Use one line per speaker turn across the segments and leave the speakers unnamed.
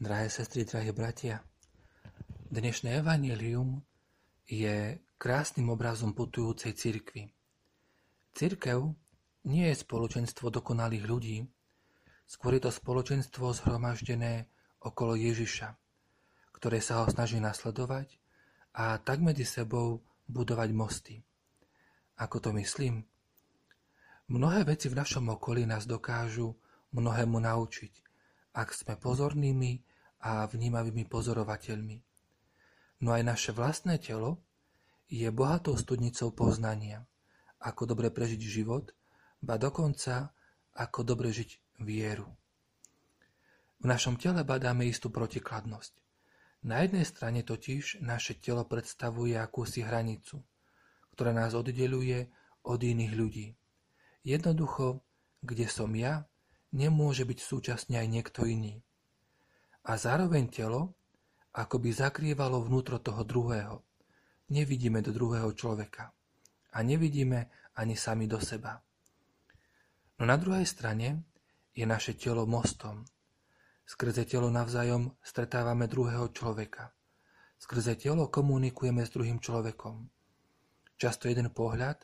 Drahé sestry, drahí bratia, dnešné evanílium je krásnym obrazom putujúcej cirkvi. Cirkev nie je spoločenstvo dokonalých ľudí, skôr je to spoločenstvo zhromaždené okolo Ježiša, ktoré sa ho snaží nasledovať a tak medzi sebou budovať mosty. Ako to myslím? Mnohé veci v našom okolí nás dokážu mnohému naučiť, ak sme pozornými a vnímavými pozorovateľmi. No aj naše vlastné telo je bohatou studnicou poznania, ako dobre prežiť život, ba dokonca ako dobre žiť vieru. V našom tele badáme istú protikladnosť. Na jednej strane totiž naše telo predstavuje akúsi hranicu, ktorá nás oddeluje od iných ľudí. Jednoducho, kde som ja, nemôže byť súčasne aj niekto iný a zároveň telo akoby zakrývalo vnútro toho druhého. Nevidíme do druhého človeka a nevidíme ani sami do seba. No na druhej strane je naše telo mostom. Skrze telo navzájom stretávame druhého človeka. Skrze telo komunikujeme s druhým človekom. Často jeden pohľad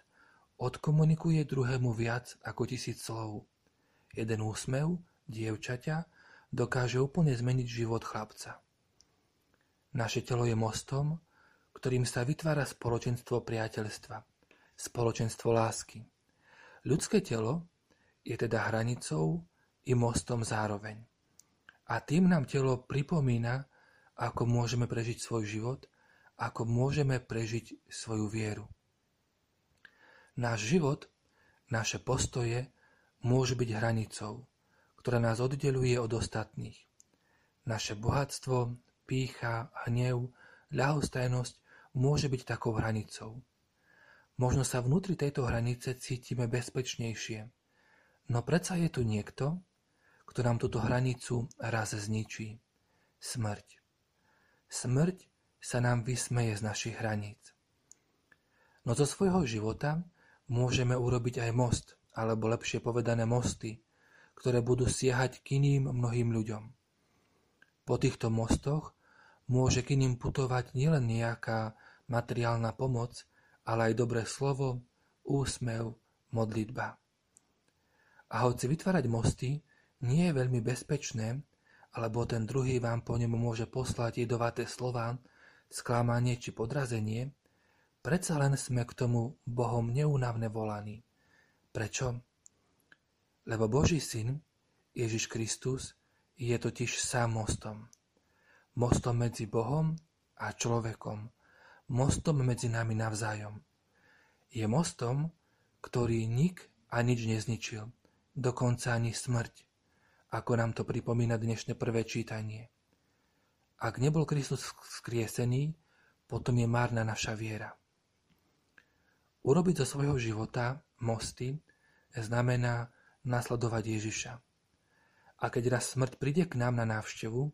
odkomunikuje druhému viac ako tisíc slov. Jeden úsmev dievčaťa dokáže úplne zmeniť život chlapca. Naše telo je mostom, ktorým sa vytvára spoločenstvo priateľstva, spoločenstvo lásky. Ľudské telo je teda hranicou i mostom zároveň. A tým nám telo pripomína, ako môžeme prežiť svoj život, ako môžeme prežiť svoju vieru. Náš život, naše postoje môžu byť hranicou, ktorá nás oddeluje od ostatných. Naše bohatstvo, pícha, hnev, ľahostajnosť môže byť takou hranicou. Možno sa vnútri tejto hranice cítime bezpečnejšie, no predsa je tu niekto, kto nám túto hranicu raz zničí. Smrť. Smrť sa nám vysmeje z našich hraníc. No zo svojho života môžeme urobiť aj most, alebo lepšie povedané mosty, ktoré budú siahať k iným mnohým ľuďom. Po týchto mostoch môže k iným putovať nielen nejaká materiálna pomoc, ale aj dobré slovo, úsmev, modlitba. A hoci vytvárať mosty nie je veľmi bezpečné, alebo ten druhý vám po nemu môže poslať jedovaté slova, sklamanie či podrazenie, predsa len sme k tomu Bohom neúnavne volaní. Prečo? Lebo Boží syn, Ježiš Kristus, je totiž sám mostom. Mostom medzi Bohom a človekom. Mostom medzi nami navzájom. Je mostom, ktorý nik a nič nezničil, dokonca ani smrť, ako nám to pripomína dnešné prvé čítanie. Ak nebol Kristus skriesený, potom je márna naša viera. Urobiť zo svojho života mosty znamená nasledovať Ježiša. A keď raz smrť príde k nám na návštevu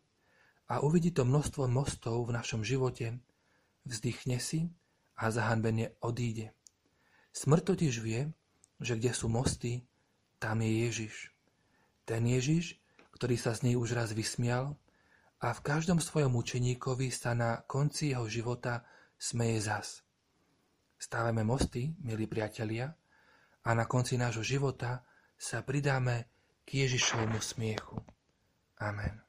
a uvidí to množstvo mostov v našom živote, vzdychne si a zahanbene odíde. Smrť totiž vie, že kde sú mosty, tam je Ježiš. Ten Ježiš, ktorý sa z nej už raz vysmial a v každom svojom učeníkovi sa na konci jeho života smeje zas. Stávame mosty, milí priatelia, a na konci nášho života sa pridáme k Ježišovmu smiechu. Amen.